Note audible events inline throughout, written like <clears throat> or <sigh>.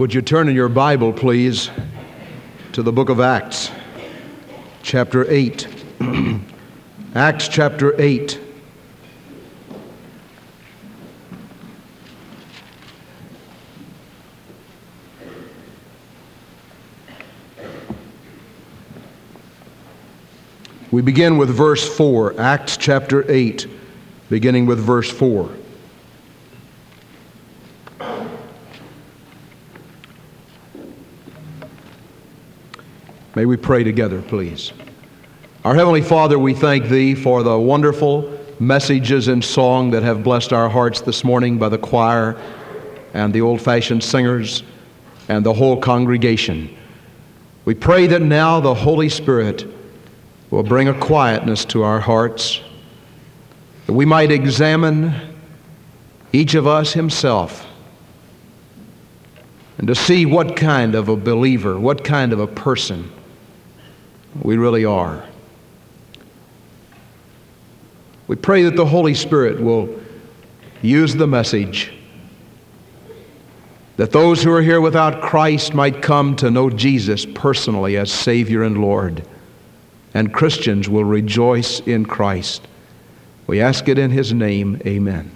Would you turn in your Bible, please, to the book of Acts, chapter 8. <clears throat> Acts chapter 8. We begin with verse 4, Acts chapter 8, beginning with verse 4. May we pray together, please. Our Heavenly Father, we thank Thee for the wonderful messages and song that have blessed our hearts this morning by the choir and the old fashioned singers and the whole congregation. We pray that now the Holy Spirit will bring a quietness to our hearts, that we might examine each of us himself and to see what kind of a believer, what kind of a person we really are. We pray that the Holy Spirit will use the message that those who are here without Christ might come to know Jesus personally as Savior and Lord and Christians will rejoice in Christ. We ask it in His name. Amen.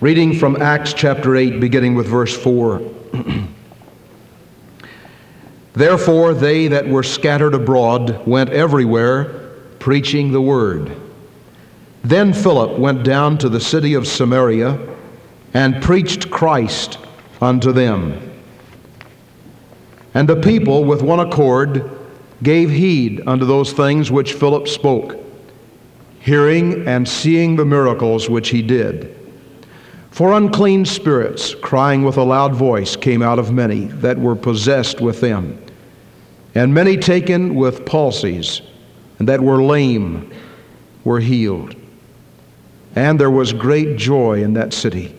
Reading from Acts chapter 8, beginning with verse 4. <clears throat> Therefore, they that were scattered abroad went everywhere preaching the word. Then Philip went down to the city of Samaria and preached Christ unto them. And the people with one accord gave heed unto those things which Philip spoke, hearing and seeing the miracles which he did. For unclean spirits, crying with a loud voice, came out of many that were possessed with them, and many taken with palsies, and that were lame were healed. And there was great joy in that city.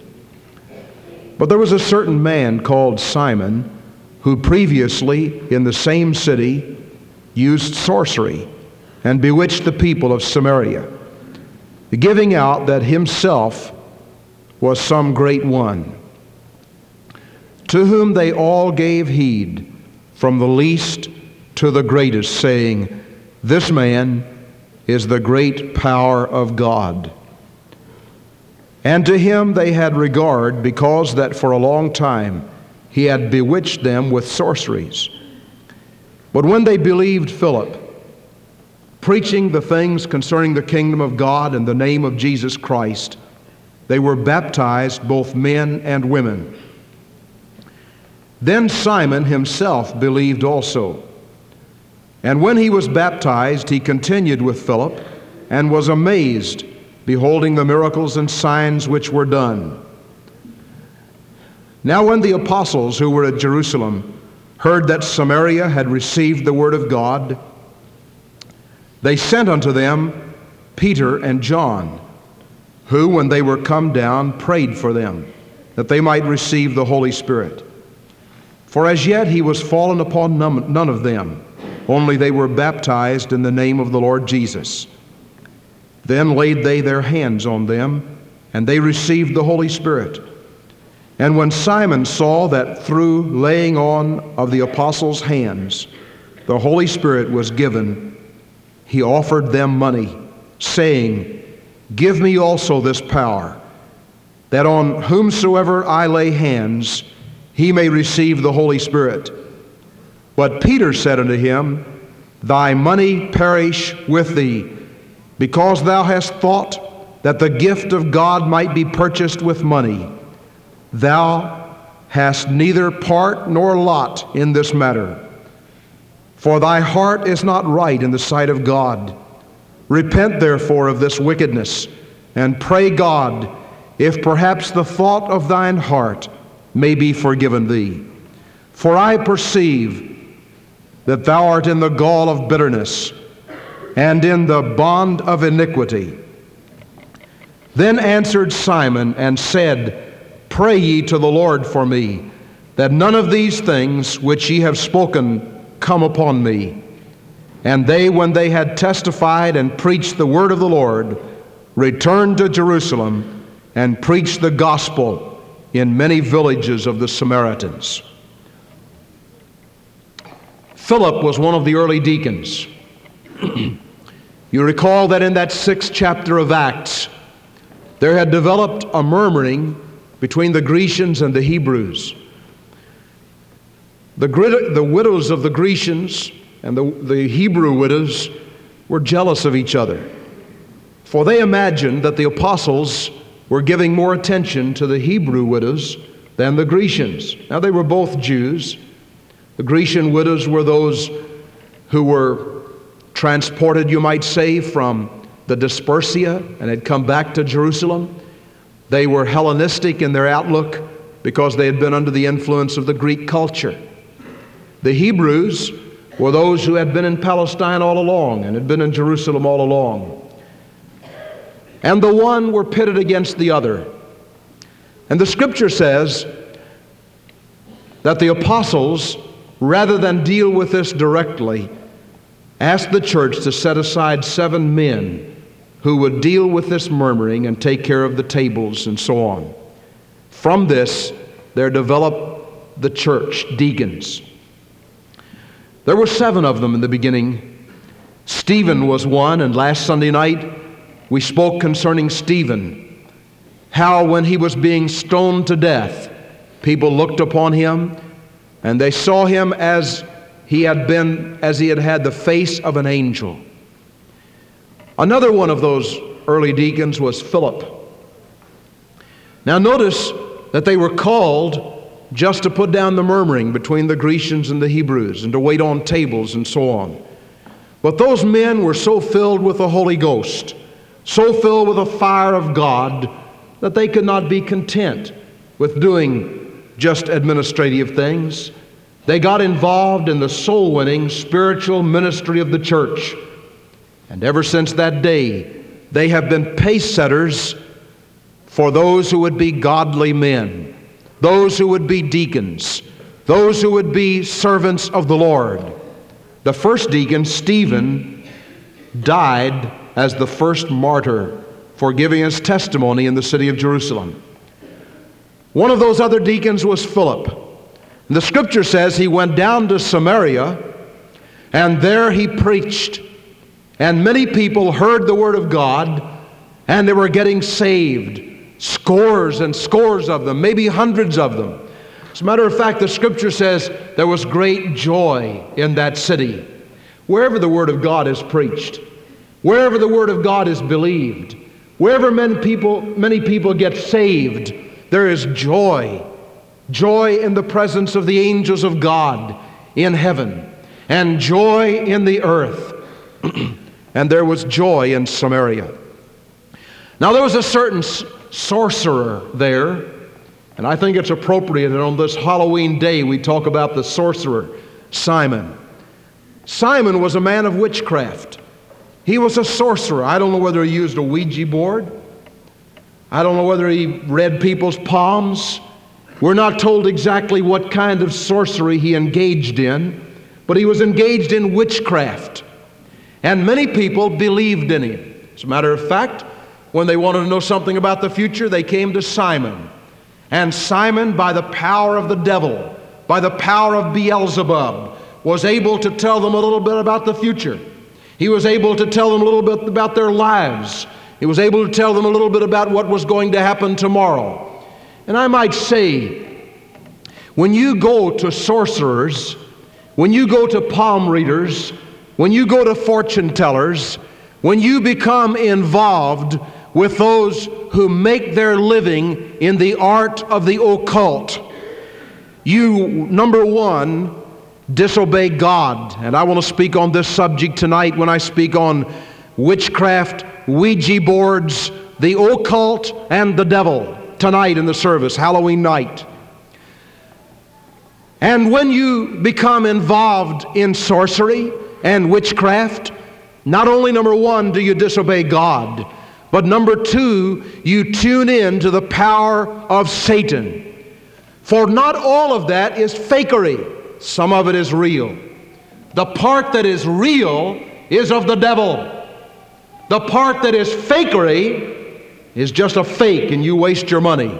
But there was a certain man called Simon who previously in the same city used sorcery and bewitched the people of Samaria, giving out that himself was some great one, to whom they all gave heed, from the least to the greatest, saying, This man is the great power of God. And to him they had regard because that for a long time he had bewitched them with sorceries. But when they believed Philip, preaching the things concerning the kingdom of God and the name of Jesus Christ, they were baptized, both men and women. Then Simon himself believed also. And when he was baptized, he continued with Philip and was amazed beholding the miracles and signs which were done. Now, when the apostles who were at Jerusalem heard that Samaria had received the word of God, they sent unto them Peter and John, who, when they were come down, prayed for them, that they might receive the Holy Spirit. For as yet he was fallen upon none of them, only they were baptized in the name of the Lord Jesus. Then laid they their hands on them, and they received the Holy Spirit. And when Simon saw that through laying on of the apostles' hands the Holy Spirit was given, he offered them money, saying, Give me also this power, that on whomsoever I lay hands, he may receive the Holy Spirit. But Peter said unto him, Thy money perish with thee because thou hast thought that the gift of God might be purchased with money, thou hast neither part nor lot in this matter. For thy heart is not right in the sight of God. Repent therefore of this wickedness, and pray God, if perhaps the thought of thine heart may be forgiven thee. For I perceive that thou art in the gall of bitterness and in the bond of iniquity. Then answered Simon and said, Pray ye to the Lord for me, that none of these things which ye have spoken come upon me. And they, when they had testified and preached the word of the Lord, returned to Jerusalem and preached the gospel in many villages of the Samaritans. Philip was one of the early deacons. <clears throat> you recall that in that sixth chapter of Acts, there had developed a murmuring between the Grecians and the Hebrews. The, the widows of the Grecians and the, the Hebrew widows were jealous of each other, for they imagined that the apostles were giving more attention to the Hebrew widows than the Grecians. Now, they were both Jews. The Grecian widows were those who were transported, you might say, from the Dispersia and had come back to Jerusalem. They were Hellenistic in their outlook because they had been under the influence of the Greek culture. The Hebrews were those who had been in Palestine all along and had been in Jerusalem all along. And the one were pitted against the other. And the scripture says that the apostles, rather than deal with this directly, asked the church to set aside seven men who would deal with this murmuring and take care of the tables and so on. From this, there developed the church, deacons. There were seven of them in the beginning. Stephen was one, and last Sunday night we spoke concerning Stephen. How, when he was being stoned to death, people looked upon him and they saw him as he had been, as he had had the face of an angel. Another one of those early deacons was Philip. Now, notice that they were called just to put down the murmuring between the Grecians and the Hebrews and to wait on tables and so on. But those men were so filled with the Holy Ghost, so filled with the fire of God, that they could not be content with doing just administrative things. They got involved in the soul winning spiritual ministry of the church. And ever since that day, they have been pace setters for those who would be godly men those who would be deacons, those who would be servants of the Lord. The first deacon, Stephen, died as the first martyr for giving his testimony in the city of Jerusalem. One of those other deacons was Philip. The scripture says he went down to Samaria and there he preached. And many people heard the word of God and they were getting saved scores and scores of them, maybe hundreds of them. As a matter of fact, the scripture says there was great joy in that city. Wherever the word of God is preached, wherever the word of God is believed, wherever many people, many people get saved, there is joy. Joy in the presence of the angels of God in heaven, and joy in the earth. <clears throat> and there was joy in Samaria. Now, there was a certain sorcerer there. And I think it's appropriate that on this Halloween day we talk about the sorcerer, Simon. Simon was a man of witchcraft. He was a sorcerer. I don't know whether he used a Ouija board. I don't know whether he read people's palms. We're not told exactly what kind of sorcery he engaged in, but he was engaged in witchcraft. And many people believed in him. As a matter of fact, when they wanted to know something about the future, they came to Simon. And Simon, by the power of the devil, by the power of Beelzebub, was able to tell them a little bit about the future. He was able to tell them a little bit about their lives. He was able to tell them a little bit about what was going to happen tomorrow. And I might say, when you go to sorcerers, when you go to palm readers, when you go to fortune tellers, when you become involved with those who make their living in the art of the occult. You, number one, disobey God. And I want to speak on this subject tonight when I speak on witchcraft, Ouija boards, the occult, and the devil tonight in the service, Halloween night. And when you become involved in sorcery and witchcraft, not only, number one, do you disobey God, but number two, you tune in to the power of Satan. For not all of that is fakery, some of it is real. The part that is real is of the devil. The part that is fakery is just a fake and you waste your money.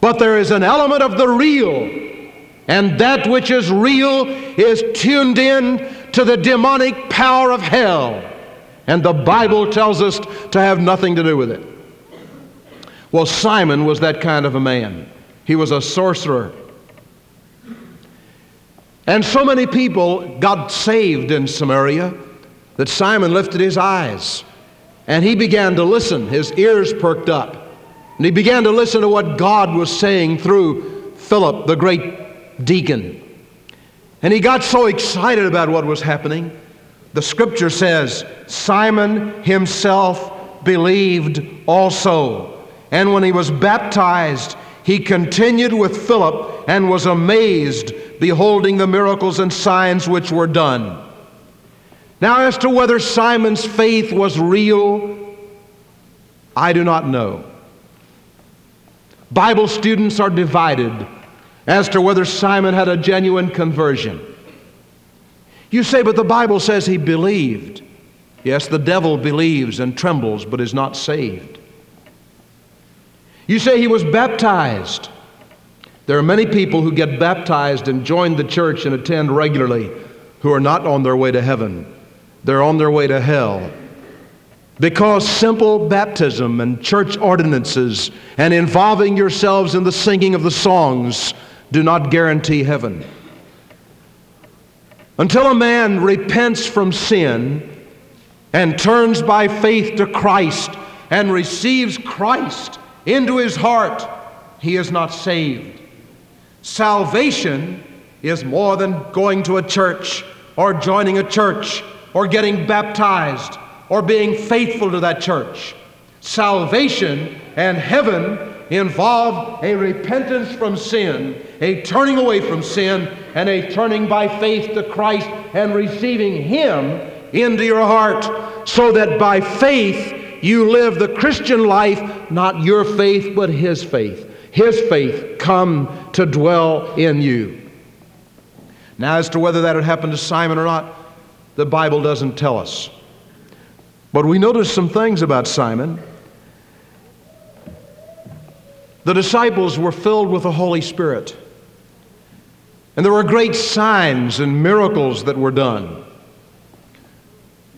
But there is an element of the real. And that which is real is tuned in to the demonic power of hell. And the Bible tells us to have nothing to do with it. Well, Simon was that kind of a man. He was a sorcerer. And so many people got saved in Samaria that Simon lifted his eyes and he began to listen. His ears perked up. And he began to listen to what God was saying through Philip, the great deacon. And he got so excited about what was happening. The scripture says, Simon himself believed also. And when he was baptized, he continued with Philip and was amazed, beholding the miracles and signs which were done. Now, as to whether Simon's faith was real, I do not know. Bible students are divided as to whether Simon had a genuine conversion. You say, but the Bible says he believed. Yes, the devil believes and trembles, but is not saved. You say he was baptized. There are many people who get baptized and join the church and attend regularly who are not on their way to heaven they're on their way to hell. Because simple baptism and church ordinances and involving yourselves in the singing of the songs do not guarantee heaven. Until a man repents from sin and turns by faith to Christ and receives Christ into his heart, he is not saved. Salvation is more than going to a church or joining a church or getting baptized or being faithful to that church. Salvation and heaven involve a repentance from sin, a turning away from sin, and a turning by faith to Christ and receiving Him into your heart so that by faith you live the Christian life, not your faith, but His faith. His faith come to dwell in you. Now, as to whether that had happened to Simon or not, the Bible doesn't tell us. But we notice some things about Simon. The disciples were filled with the Holy Spirit. And there were great signs and miracles that were done.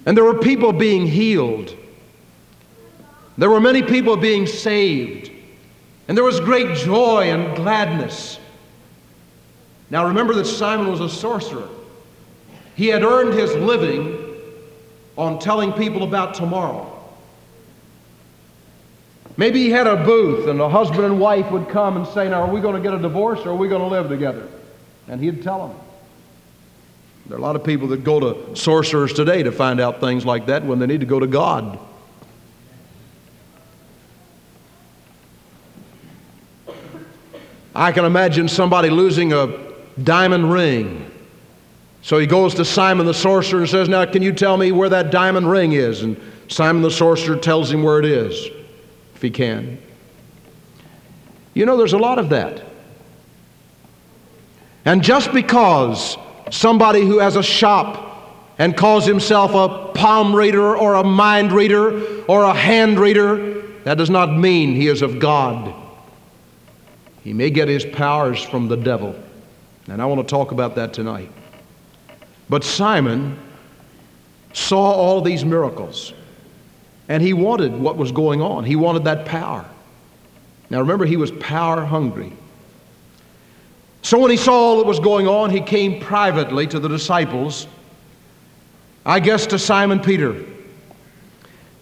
And there were people being healed. There were many people being saved. And there was great joy and gladness. Now remember that Simon was a sorcerer. He had earned his living on telling people about tomorrow. Maybe he had a booth and a husband and wife would come and say, Now, are we going to get a divorce or are we going to live together? And he'd tell them. There are a lot of people that go to sorcerers today to find out things like that when they need to go to God. I can imagine somebody losing a diamond ring so he goes to Simon the sorcerer and says, Now, can you tell me where that diamond ring is? And Simon the sorcerer tells him where it is, if he can. You know, there's a lot of that. And just because somebody who has a shop and calls himself a palm reader or a mind reader or a hand reader, that does not mean he is of God. He may get his powers from the devil. And I want to talk about that tonight. But Simon saw all these miracles, and he wanted what was going on. He wanted that power. Now remember, he was power hungry. So when he saw all that was going on, he came privately to the disciples, I guess to Simon Peter.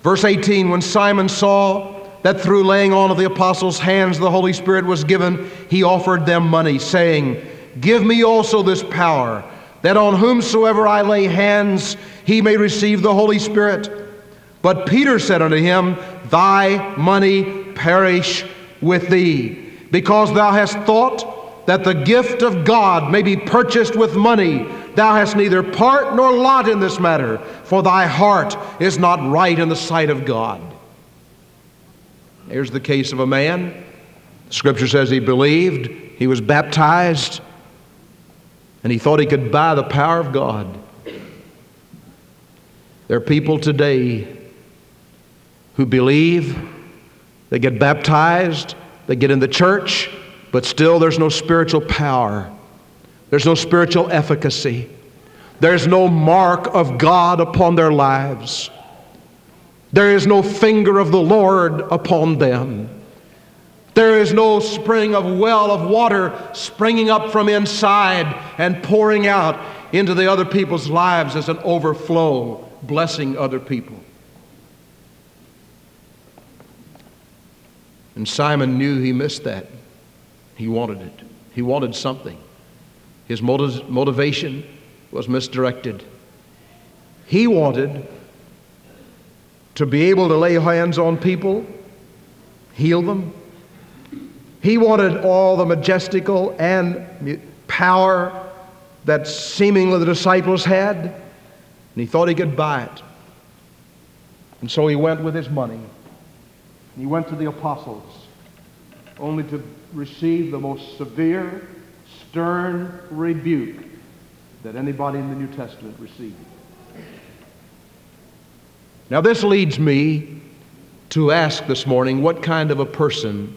Verse 18 When Simon saw that through laying on of the apostles' hands the Holy Spirit was given, he offered them money, saying, Give me also this power that on whomsoever I lay hands, he may receive the Holy Spirit. But Peter said unto him, Thy money perish with thee, because thou hast thought that the gift of God may be purchased with money. Thou hast neither part nor lot in this matter, for thy heart is not right in the sight of God. Here's the case of a man. Scripture says he believed, he was baptized, and he thought he could buy the power of God. There are people today who believe, they get baptized, they get in the church, but still there's no spiritual power. There's no spiritual efficacy. There's no mark of God upon their lives. There is no finger of the Lord upon them. There is no spring of well of water springing up from inside and pouring out into the other people's lives as an overflow, blessing other people. And Simon knew he missed that. He wanted it. He wanted something. His motiv- motivation was misdirected. He wanted to be able to lay hands on people, heal them. He wanted all the majestical and power that seemingly the disciples had, and he thought he could buy it. And so he went with his money. He went to the apostles, only to receive the most severe, stern rebuke that anybody in the New Testament received. Now, this leads me to ask this morning what kind of a person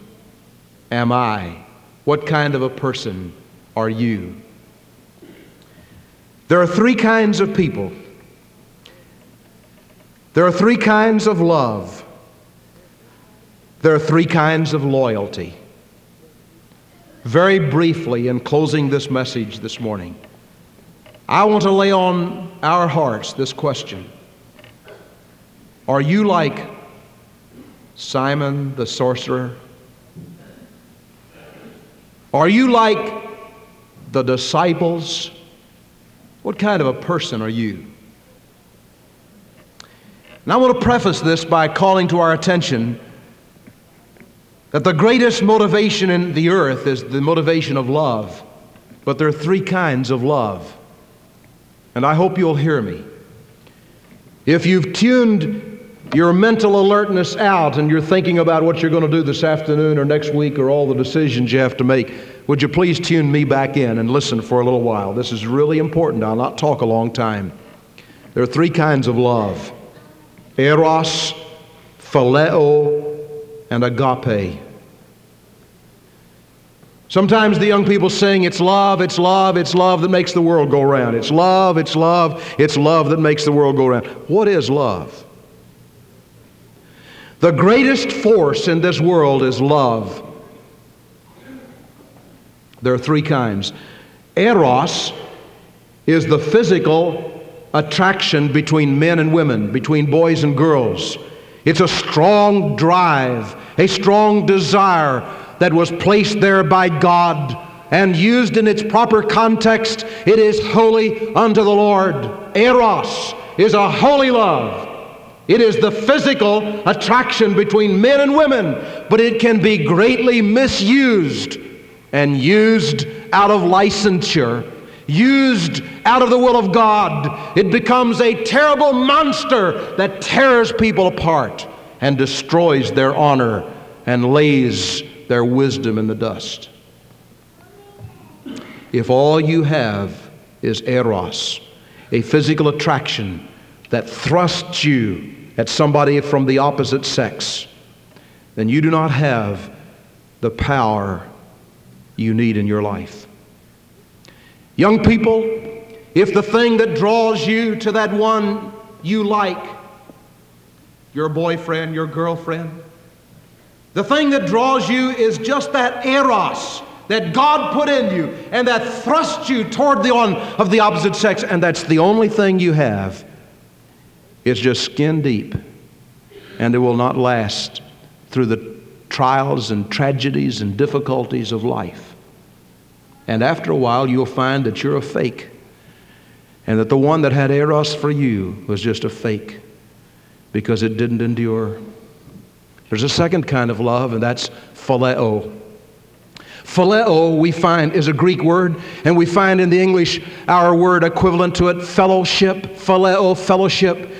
am I? What kind of a person are you? There are three kinds of people. There are three kinds of love. There are three kinds of loyalty. Very briefly, in closing this message this morning, I want to lay on our hearts this question Are you like Simon the sorcerer? Are you like the disciples? What kind of a person are you? And I want to preface this by calling to our attention that the greatest motivation in the earth is the motivation of love. But there are three kinds of love. And I hope you'll hear me. If you've tuned your mental alertness out and you're thinking about what you're going to do this afternoon or next week or all the decisions you have to make, would you please tune me back in and listen for a little while? This is really important. I'll not talk a long time. There are three kinds of love eros, phileo, and agape. Sometimes the young people sing, It's love, it's love, it's love that makes the world go round. It's love, it's love, it's love that makes the world go round. What is love? The greatest force in this world is love. There are three kinds. Eros is the physical attraction between men and women, between boys and girls. It's a strong drive, a strong desire that was placed there by God and used in its proper context. It is holy unto the Lord. Eros is a holy love. It is the physical attraction between men and women, but it can be greatly misused and used out of licensure, used out of the will of God. It becomes a terrible monster that tears people apart and destroys their honor and lays their wisdom in the dust. If all you have is eros, a physical attraction that thrusts you at somebody from the opposite sex, then you do not have the power you need in your life. Young people, if the thing that draws you to that one you like, your boyfriend, your girlfriend, the thing that draws you is just that eros that God put in you and that thrusts you toward the one of the opposite sex, and that's the only thing you have it's just skin deep, and it will not last through the trials and tragedies and difficulties of life. And after a while, you'll find that you're a fake, and that the one that had Eros for you was just a fake because it didn't endure. There's a second kind of love, and that's phileo. Phileo, we find, is a Greek word, and we find in the English our word equivalent to it, fellowship, phileo, fellowship.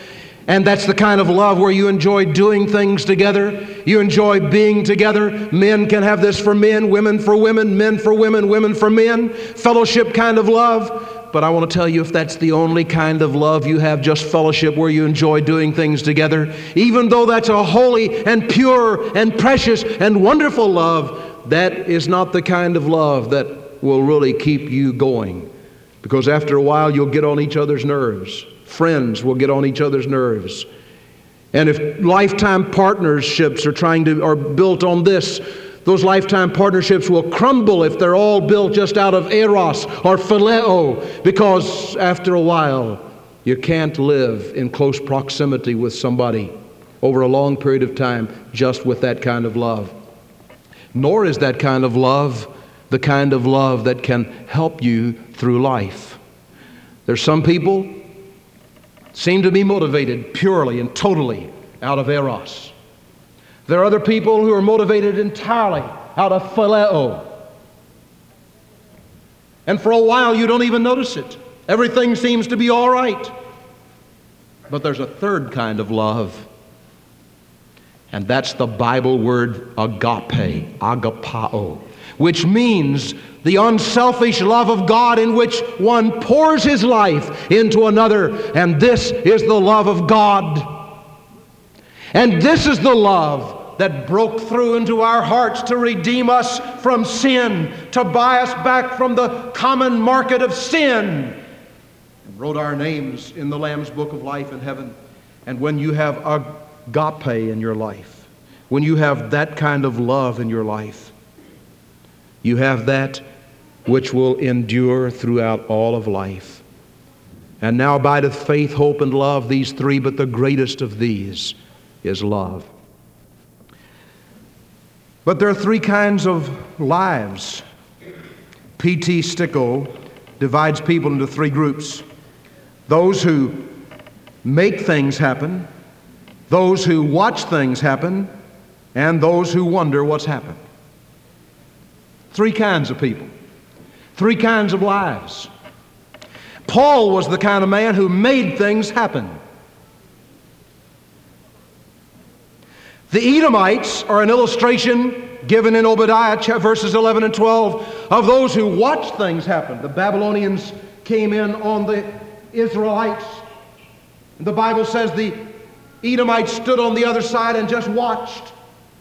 And that's the kind of love where you enjoy doing things together. You enjoy being together. Men can have this for men, women for women, men for women, women for men. Fellowship kind of love. but I want to tell you if that's the only kind of love you have, just fellowship where you enjoy doing things together, even though that's a holy and pure and precious and wonderful love, that is not the kind of love that will really keep you going. Because after a while, you'll get on each other's nerves. Friends will get on each other's nerves. And if lifetime partnerships are trying to are built on this, those lifetime partnerships will crumble if they're all built just out of eros or phileo, because after a while, you can't live in close proximity with somebody over a long period of time just with that kind of love. Nor is that kind of love the kind of love that can help you through life. There's some people seem to be motivated purely and totally out of eros. There are other people who are motivated entirely out of phileo. And for a while, you don't even notice it. Everything seems to be all right. But there's a third kind of love. And that's the Bible word agape, agapao, which means the unselfish love of God in which one pours his life into another. And this is the love of God. And this is the love that broke through into our hearts to redeem us from sin, to buy us back from the common market of sin, and wrote our names in the Lamb's book of life in heaven. And when you have agape in your life, when you have that kind of love in your life, you have that which will endure throughout all of life. And now abideth faith, hope, and love, these three, but the greatest of these is love. But there are three kinds of lives. P.T. Stickle divides people into three groups those who make things happen, those who watch things happen, and those who wonder what's happened. Three kinds of people, three kinds of lives. Paul was the kind of man who made things happen. The Edomites are an illustration given in Obadiah verses 11 and 12 of those who watched things happen. The Babylonians came in on the Israelites. The Bible says the Edomites stood on the other side and just watched.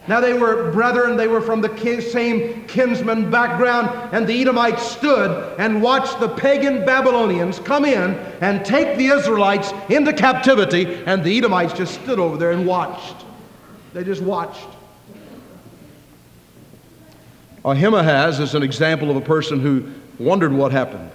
Now they were brethren, they were from the same kinsman background, and the Edomites stood and watched the pagan Babylonians come in and take the Israelites into captivity, and the Edomites just stood over there and watched. They just watched. Ahimaaz is an example of a person who wondered what happened.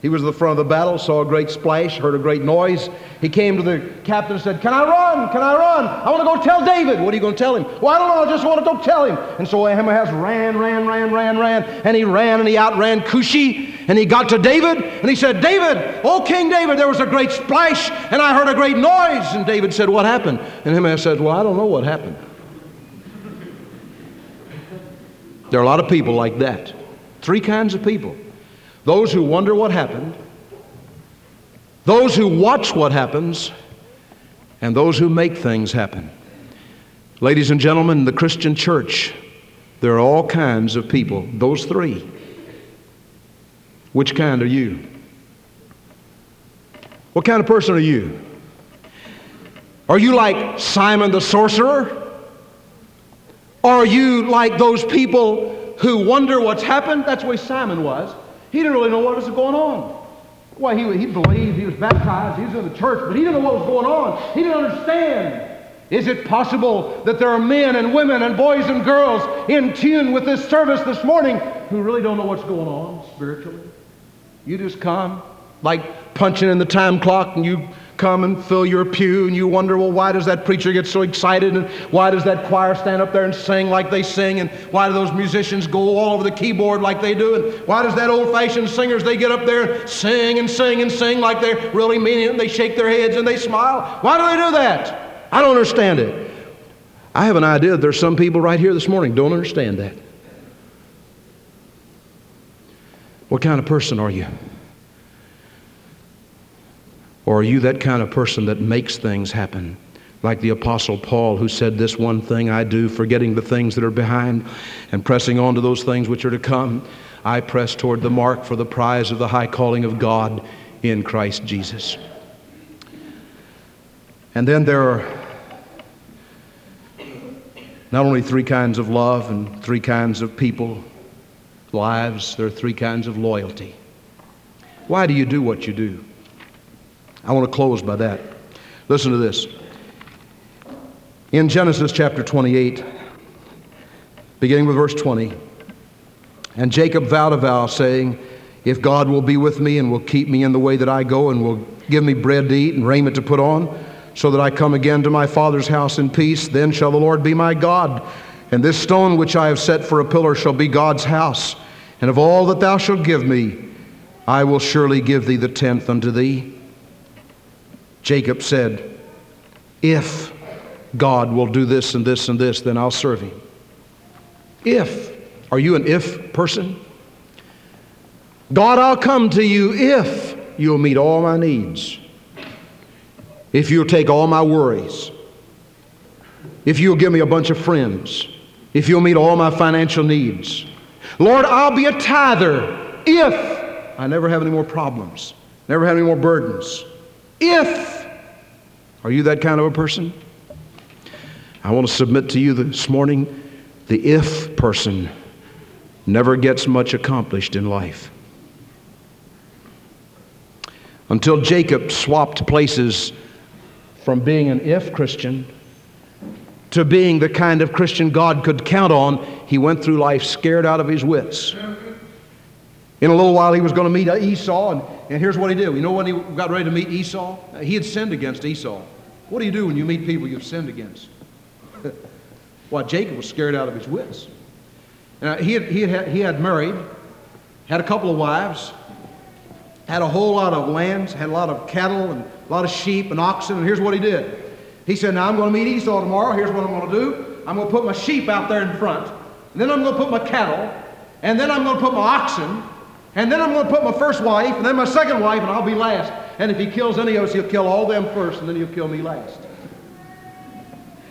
He was at the front of the battle, saw a great splash, heard a great noise. He came to the captain and said, Can I run? Can I run? I want to go tell David. What are you going to tell him? Well, I don't know. I just want to go tell him. And so Ahimaaz ran, ran, ran, ran, ran. And he ran and he outran Cushi. And he got to David and he said, David, oh King David, there was a great splash and I heard a great noise. And David said, What happened? And Ahimaaz said, Well, I don't know what happened. There are a lot of people like that. Three kinds of people those who wonder what happened, those who watch what happens, and those who make things happen. Ladies and gentlemen, the Christian church, there are all kinds of people. Those three. Which kind are you? What kind of person are you? Are you like Simon the sorcerer? Are you like those people who wonder what's happened? That's way Simon was. He didn't really know what was going on. Why, he, he believed, he was baptized, he was in the church, but he didn't know what was going on. He didn't understand. Is it possible that there are men and women and boys and girls in tune with this service this morning who really don't know what's going on spiritually? You just come like punching in the time clock and you come and fill your pew and you wonder, well, why does that preacher get so excited and why does that choir stand up there and sing like they sing and why do those musicians go all over the keyboard like they do and why does that old-fashioned singers, they get up there and sing and sing and sing like they're really mean it and they shake their heads and they smile? Why do they do that? I don't understand it. I have an idea that there's some people right here this morning don't understand that. What kind of person are you? Or are you that kind of person that makes things happen? Like the Apostle Paul, who said, This one thing I do, forgetting the things that are behind and pressing on to those things which are to come. I press toward the mark for the prize of the high calling of God in Christ Jesus. And then there are not only three kinds of love and three kinds of people, lives, there are three kinds of loyalty. Why do you do what you do? I want to close by that. Listen to this. In Genesis chapter 28, beginning with verse 20, and Jacob vowed a vow, saying, If God will be with me and will keep me in the way that I go and will give me bread to eat and raiment to put on, so that I come again to my father's house in peace, then shall the Lord be my God. And this stone which I have set for a pillar shall be God's house. And of all that thou shalt give me, I will surely give thee the tenth unto thee. Jacob said, If God will do this and this and this, then I'll serve him. If. Are you an if person? God, I'll come to you if you'll meet all my needs. If you'll take all my worries. If you'll give me a bunch of friends. If you'll meet all my financial needs. Lord, I'll be a tither if I never have any more problems, never have any more burdens. If, are you that kind of a person? I want to submit to you this morning the if person never gets much accomplished in life. Until Jacob swapped places from being an if Christian to being the kind of Christian God could count on, he went through life scared out of his wits. In a little while, he was going to meet Esau, and, and here's what he did. You know when he got ready to meet Esau? He had sinned against Esau. What do you do when you meet people you've sinned against? <laughs> well, Jacob was scared out of his wits. Now, he, had, he, had, he had married, had a couple of wives, had a whole lot of lands, had a lot of cattle and a lot of sheep and oxen, and here's what he did. He said, Now I'm going to meet Esau tomorrow. Here's what I'm going to do. I'm going to put my sheep out there in front, and then I'm going to put my cattle, and then I'm going to put my oxen, and then I'm going to put my first wife, and then my second wife, and I'll be last. And if he kills any of us, he'll kill all them first, and then he'll kill me last.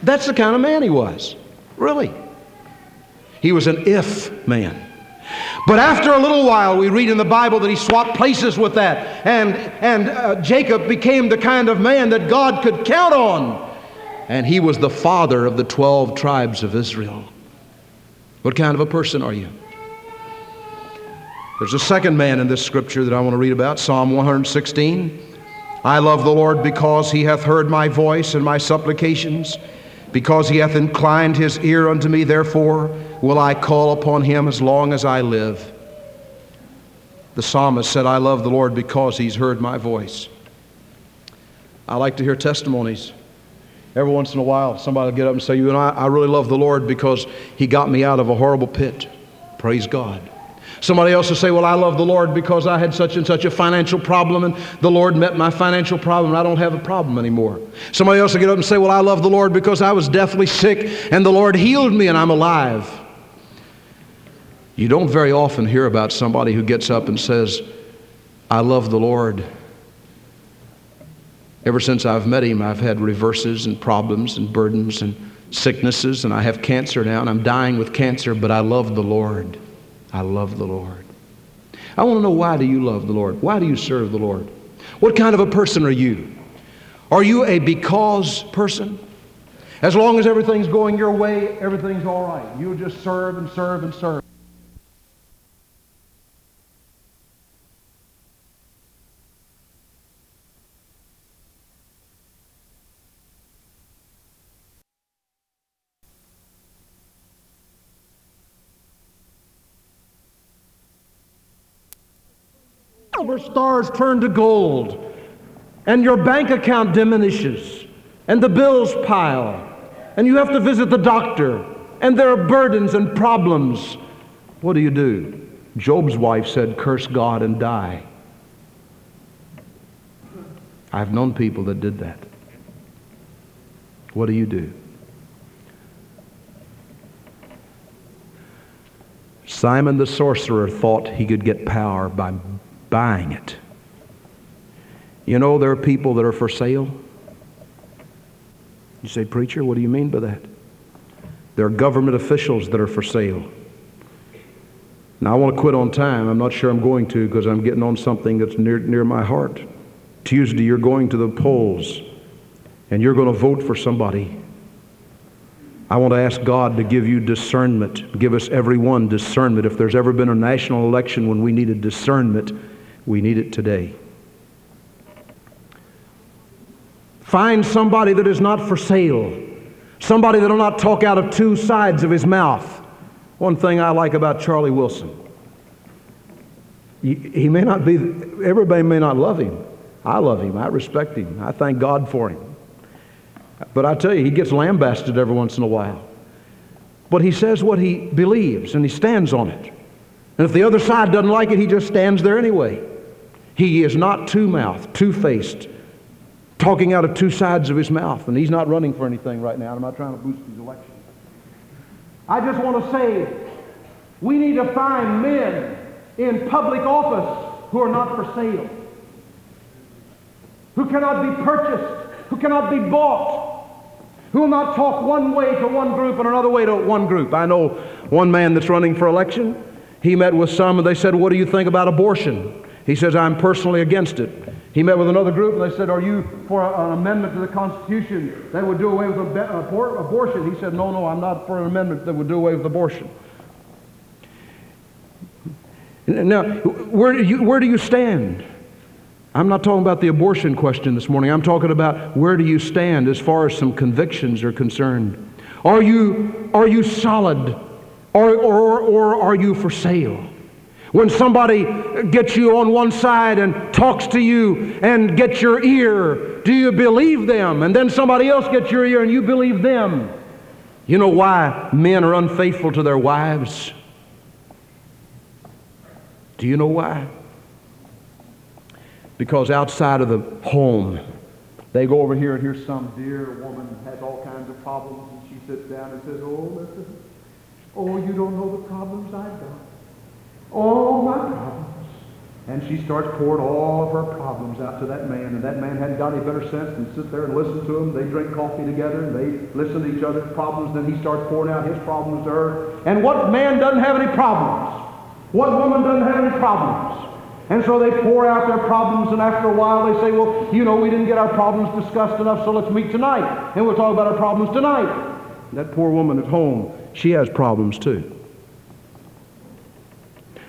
That's the kind of man he was. Really. He was an if man. But after a little while, we read in the Bible that he swapped places with that. And, and uh, Jacob became the kind of man that God could count on. And he was the father of the 12 tribes of Israel. What kind of a person are you? There's a second man in this scripture that I want to read about Psalm 116. I love the Lord because he hath heard my voice and my supplications, because he hath inclined his ear unto me, therefore will I call upon him as long as I live. The psalmist said, I love the Lord because he's heard my voice. I like to hear testimonies. Every once in a while, somebody will get up and say, You know, I really love the Lord because he got me out of a horrible pit. Praise God. Somebody else will say, Well, I love the Lord because I had such and such a financial problem and the Lord met my financial problem and I don't have a problem anymore. Somebody else will get up and say, Well, I love the Lord because I was deathly sick and the Lord healed me and I'm alive. You don't very often hear about somebody who gets up and says, I love the Lord. Ever since I've met him, I've had reverses and problems and burdens and sicknesses, and I have cancer now, and I'm dying with cancer, but I love the Lord. I love the Lord. I want to know why do you love the Lord? Why do you serve the Lord? What kind of a person are you? Are you a because person? As long as everything's going your way, everything's all right. You'll just serve and serve and serve. Stars turn to gold, and your bank account diminishes, and the bills pile, and you have to visit the doctor, and there are burdens and problems. What do you do? Job's wife said, Curse God and die. I've known people that did that. What do you do? Simon the sorcerer thought he could get power by buying it. You know, there are people that are for sale. You say, Preacher, what do you mean by that? There are government officials that are for sale. Now, I want to quit on time. I'm not sure I'm going to because I'm getting on something that's near, near my heart. Tuesday, you're going to the polls and you're going to vote for somebody. I want to ask God to give you discernment, give us everyone discernment. If there's ever been a national election when we needed discernment, we need it today. Find somebody that is not for sale, somebody that will not talk out of two sides of his mouth. One thing I like about Charlie Wilson, he, may not be, everybody may not love him. I love him. I respect him. I thank God for him. But I tell you, he gets lambasted every once in a while. But he says what he believes and he stands on it. And if the other side doesn't like it, he just stands there anyway. He is not two mouthed, two faced, talking out of two sides of his mouth. And he's not running for anything right now. I'm not trying to boost his election. I just want to say we need to find men in public office who are not for sale, who cannot be purchased, who cannot be bought, who will not talk one way to one group and another way to one group. I know one man that's running for election. He met with some and they said, What do you think about abortion? He says, I'm personally against it. He met with another group and they said, Are you for an amendment to the Constitution that would do away with abortion? He said, No, no, I'm not for an amendment that would do away with abortion. Now, where do you, where do you stand? I'm not talking about the abortion question this morning. I'm talking about where do you stand as far as some convictions are concerned. Are you, are you solid or, or, or are you for sale? When somebody gets you on one side and talks to you and gets your ear, do you believe them? And then somebody else gets your ear and you believe them. You know why men are unfaithful to their wives? Do you know why? Because outside of the home, they go over here and here's some dear woman has all kinds of problems and she sits down and says, Oh, listen, oh, you don't know the problems I've got all my problems. And she starts pouring all of her problems out to that man. And that man hadn't got any better sense than sit there and listen to him. They drink coffee together and they listen to each other's problems. Then he starts pouring out his problems to her. And what man doesn't have any problems? What woman doesn't have any problems? And so they pour out their problems, and after a while they say, Well, you know, we didn't get our problems discussed enough, so let's meet tonight. And we'll talk about our problems tonight. That poor woman at home, she has problems too.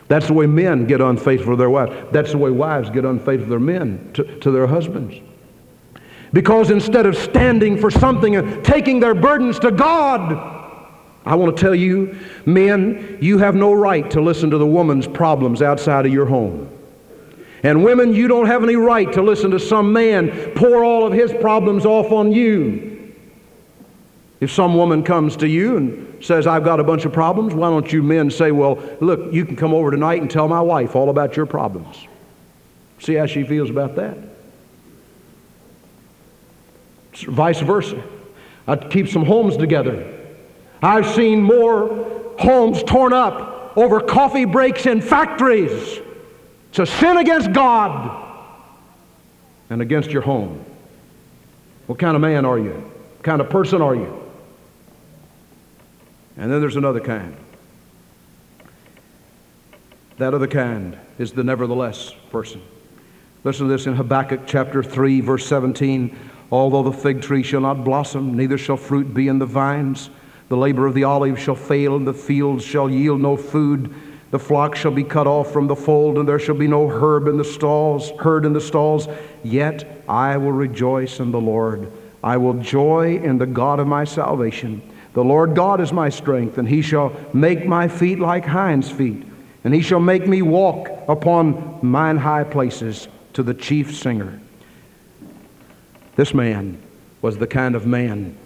That's the way men get unfaithful to their wives. That's the way wives get unfaithful to their men, to, to their husbands. Because instead of standing for something and taking their burdens to God, I want to tell you, men, you have no right to listen to the woman's problems outside of your home. And women, you don't have any right to listen to some man pour all of his problems off on you. If some woman comes to you and says, I've got a bunch of problems, why don't you men say, Well, look, you can come over tonight and tell my wife all about your problems? See how she feels about that? Vice versa. I keep some homes together. I've seen more homes torn up over coffee breaks in factories. It's a sin against God and against your home. What kind of man are you? What kind of person are you? And then there's another kind. That other kind is the nevertheless person. Listen to this in Habakkuk chapter 3, verse 17. Although the fig tree shall not blossom, neither shall fruit be in the vines, the labor of the olive shall fail, and the fields shall yield no food. The flock shall be cut off from the fold, and there shall be no herb in the stalls, herd in the stalls. Yet I will rejoice in the Lord. I will joy in the God of my salvation. The Lord God is my strength, and he shall make my feet like hinds' feet, and he shall make me walk upon mine high places to the chief singer. This man was the kind of man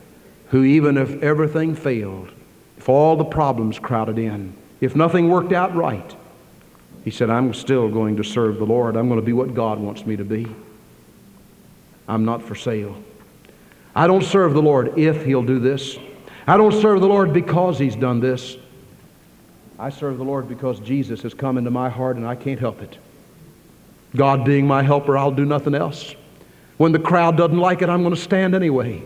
who, even if everything failed, if all the problems crowded in, if nothing worked out right, he said, I'm still going to serve the Lord. I'm going to be what God wants me to be. I'm not for sale. I don't serve the Lord if He'll do this. I don't serve the Lord because He's done this. I serve the Lord because Jesus has come into my heart and I can't help it. God being my helper, I'll do nothing else. When the crowd doesn't like it, I'm going to stand anyway.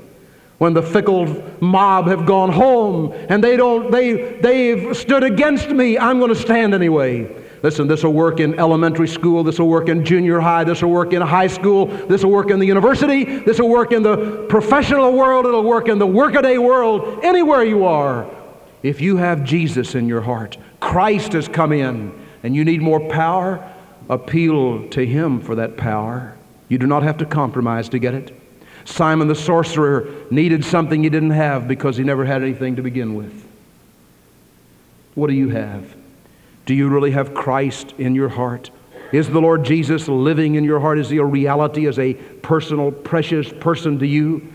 when the fickle mob have gone home and they don't they they've stood against me i'm going to stand anyway listen this will work in elementary school this will work in junior high this will work in high school this will work in the university this will work in the professional world it'll work in the workaday world anywhere you are if you have jesus in your heart christ has come in and you need more power appeal to him for that power you do not have to compromise to get it Simon the sorcerer needed something he didn't have because he never had anything to begin with. What do you have? Do you really have Christ in your heart? Is the Lord Jesus living in your heart? Is he a reality, as a personal, precious person to you?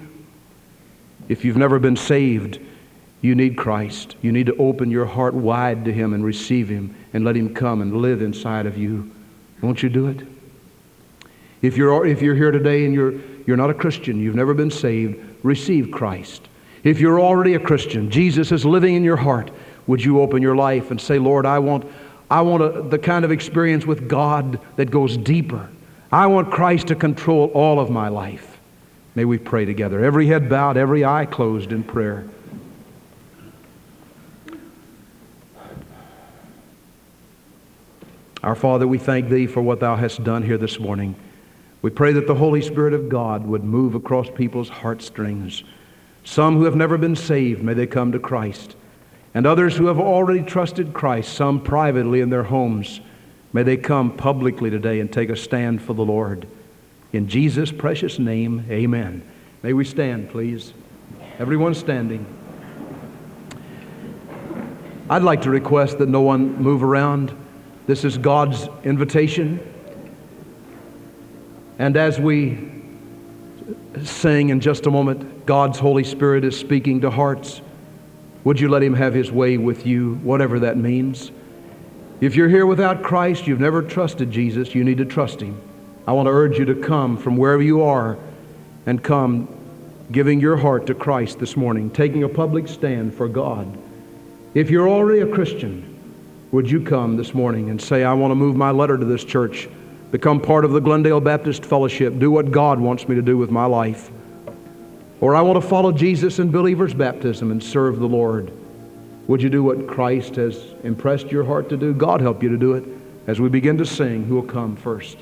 If you've never been saved, you need Christ. You need to open your heart wide to him and receive him and let him come and live inside of you. Won't you do it? If you're, if you're here today and you're you're not a Christian, you've never been saved, receive Christ. If you're already a Christian, Jesus is living in your heart, would you open your life and say, Lord, I want, I want a, the kind of experience with God that goes deeper. I want Christ to control all of my life. May we pray together. Every head bowed, every eye closed in prayer. Our Father, we thank Thee for what Thou hast done here this morning. We pray that the Holy Spirit of God would move across people's heartstrings. Some who have never been saved, may they come to Christ. And others who have already trusted Christ, some privately in their homes, may they come publicly today and take a stand for the Lord. In Jesus' precious name, amen. May we stand, please. Everyone standing. I'd like to request that no one move around. This is God's invitation. And as we sing in just a moment, God's Holy Spirit is speaking to hearts. Would you let Him have His way with you, whatever that means? If you're here without Christ, you've never trusted Jesus, you need to trust Him. I want to urge you to come from wherever you are and come giving your heart to Christ this morning, taking a public stand for God. If you're already a Christian, would you come this morning and say, I want to move my letter to this church? become part of the Glendale Baptist Fellowship, do what God wants me to do with my life. Or I want to follow Jesus in believer's baptism and serve the Lord. Would you do what Christ has impressed your heart to do? God help you to do it as we begin to sing. Who will come first?